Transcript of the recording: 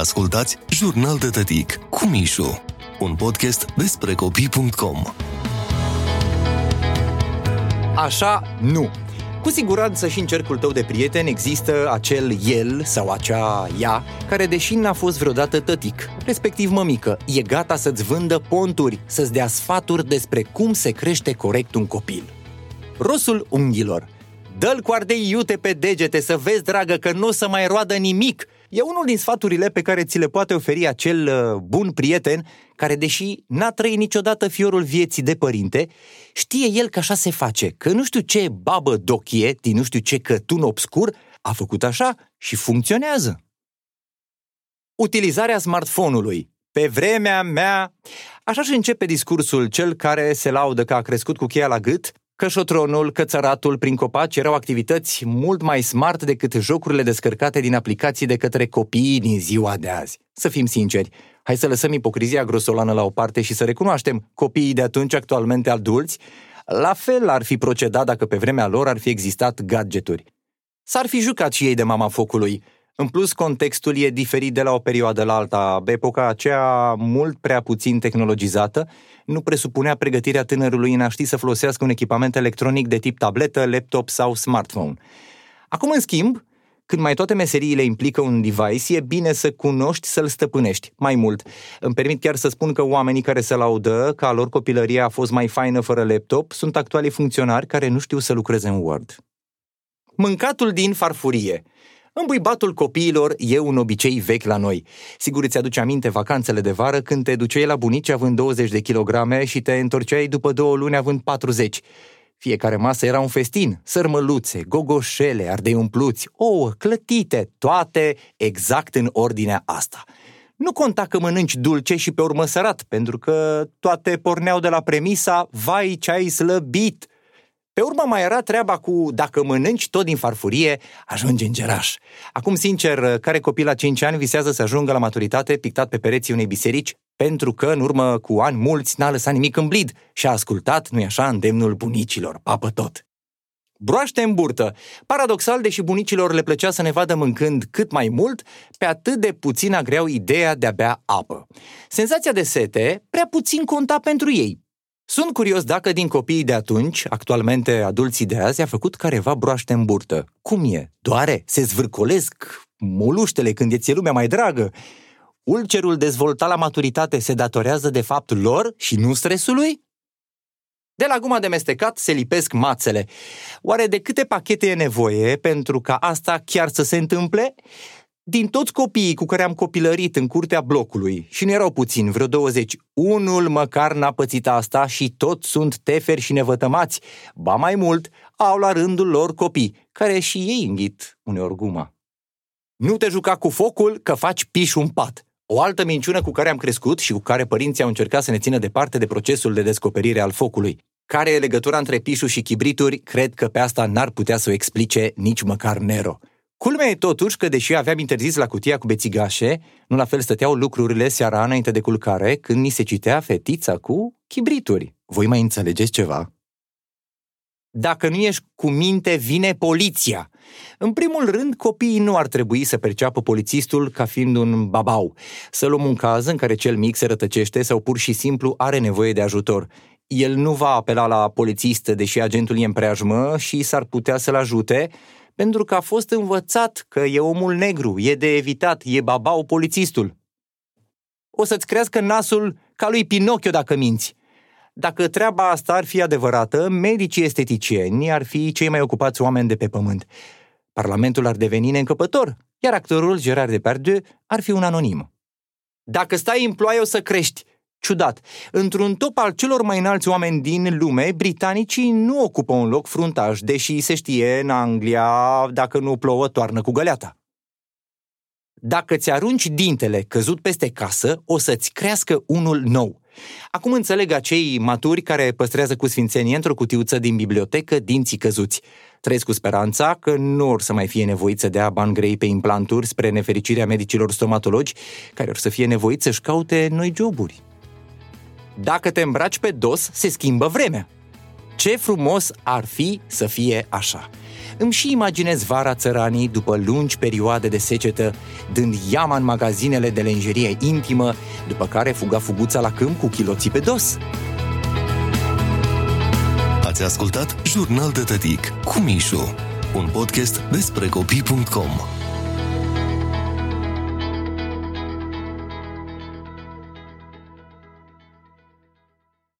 Ascultați Jurnal de Tătic cu Mișu, un podcast despre copii.com. Așa, nu. Cu siguranță și în cercul tău de prieteni există acel el sau acea ea care, deși n-a fost vreodată tătic, respectiv mămică, e gata să-ți vândă ponturi, să-ți dea sfaturi despre cum se crește corect un copil. Rosul unghiilor. Dă-l cu ardei iute pe degete să vezi, dragă, că nu o să mai roadă nimic. E unul din sfaturile pe care ți le poate oferi acel uh, bun prieten care, deși n-a trăit niciodată fiorul vieții de părinte, știe el că așa se face, că nu știu ce babă dochie din nu știu ce cătun obscur a făcut așa și funcționează. Utilizarea smartphone-ului. Pe vremea mea... Așa și începe discursul cel care se laudă că a crescut cu cheia la gât, că șotronul, cățăratul prin copaci erau activități mult mai smart decât jocurile descărcate din aplicații de către copiii din ziua de azi. Să fim sinceri, hai să lăsăm ipocrizia grosolană la o parte și să recunoaștem, copiii de atunci, actualmente adulți, la fel ar fi procedat dacă pe vremea lor ar fi existat gadgeturi. S-ar fi jucat și ei de mama focului, în plus, contextul e diferit de la o perioadă la alta. Epoca aceea, mult prea puțin tehnologizată, nu presupunea pregătirea tânărului în a ști să folosească un echipament electronic de tip tabletă, laptop sau smartphone. Acum, în schimb, când mai toate meseriile implică un device, e bine să cunoști să-l stăpânești. Mai mult, îmi permit chiar să spun că oamenii care se laudă că a lor copilărie a fost mai faină fără laptop sunt actualii funcționari care nu știu să lucreze în Word. Mâncatul din farfurie – Îmbuibatul copiilor e un obicei vechi la noi. Sigur îți aduce aminte vacanțele de vară când te duceai la bunici având 20 de kilograme și te întorceai după două luni având 40. Fiecare masă era un festin, sărmăluțe, gogoșele, ardei umpluți, ouă, clătite, toate exact în ordinea asta. Nu conta că mănânci dulce și pe urmă sărat, pentru că toate porneau de la premisa, vai ce ai slăbit – pe urmă mai era treaba cu dacă mănânci tot din farfurie, ajungi în geraș. Acum, sincer, care copil la 5 ani visează să ajungă la maturitate pictat pe pereții unei biserici pentru că în urmă cu ani mulți n-a lăsat nimic în blid și a ascultat, nu-i așa, îndemnul bunicilor, papă tot. Broaște în burtă. Paradoxal, deși bunicilor le plăcea să ne vadă mâncând cât mai mult, pe atât de puțin agreau ideea de a bea apă. Senzația de sete prea puțin conta pentru ei, sunt curios dacă din copiii de atunci, actualmente adulții de azi, a făcut careva broaște în burtă. Cum e? Doare? Se zvârcolesc moluștele când e ție lumea mai dragă? Ulcerul dezvoltat la maturitate se datorează de fapt lor și nu stresului? De la guma de mestecat se lipesc mațele. Oare de câte pachete e nevoie pentru ca asta chiar să se întâmple? Din toți copiii cu care am copilărit în curtea blocului, și nu erau puțini, vreo 20, unul măcar n-a pățit asta și toți sunt teferi și nevătămați. Ba mai mult, au la rândul lor copii, care și ei înghit uneori guma. Nu te juca cu focul că faci piș un pat. O altă minciună cu care am crescut și cu care părinții au încercat să ne țină departe de procesul de descoperire al focului. Care e legătura între pișul și chibrituri, cred că pe asta n-ar putea să o explice nici măcar Nero. Culmea e totuși că, deși aveam interzis la cutia cu bețigașe, nu la fel stăteau lucrurile seara înainte de culcare, când ni se citea fetița cu chibrituri. Voi mai înțelegeți ceva? Dacă nu ești cu minte, vine poliția. În primul rând, copiii nu ar trebui să perceapă polițistul ca fiind un babau. Să luăm un caz în care cel mic se rătăcește sau pur și simplu are nevoie de ajutor. El nu va apela la polițist, deși agentul e în preajmă și s-ar putea să-l ajute, pentru că a fost învățat că e omul negru, e de evitat, e babau polițistul. O să-ți crească nasul ca lui Pinocchio dacă minți. Dacă treaba asta ar fi adevărată, medicii esteticieni ar fi cei mai ocupați oameni de pe pământ. Parlamentul ar deveni neîncăpător, iar actorul Gerard Depardieu ar fi un anonim. Dacă stai în ploaie o să crești, Ciudat, într-un top al celor mai înalți oameni din lume, britanicii nu ocupă un loc fruntaș, deși se știe în Anglia, dacă nu plouă, toarnă cu găleata. Dacă ți arunci dintele căzut peste casă, o să-ți crească unul nou. Acum înțeleg acei maturi care păstrează cu sfințenie într-o cutiuță din bibliotecă dinții căzuți. Trăiesc cu speranța că nu or să mai fie nevoiți să dea bani grei pe implanturi spre nefericirea medicilor stomatologi, care or să fie nevoiți să-și caute noi joburi. Dacă te îmbraci pe dos, se schimbă vremea. Ce frumos ar fi să fie așa. Îmi și imaginez vara țăranii după lungi perioade de secetă, dând iama în magazinele de lenjerie intimă, după care fuga fuguța la câmp cu chiloții pe dos. Ați ascultat Jurnal de Tătic cu Mișu, un podcast despre copii.com.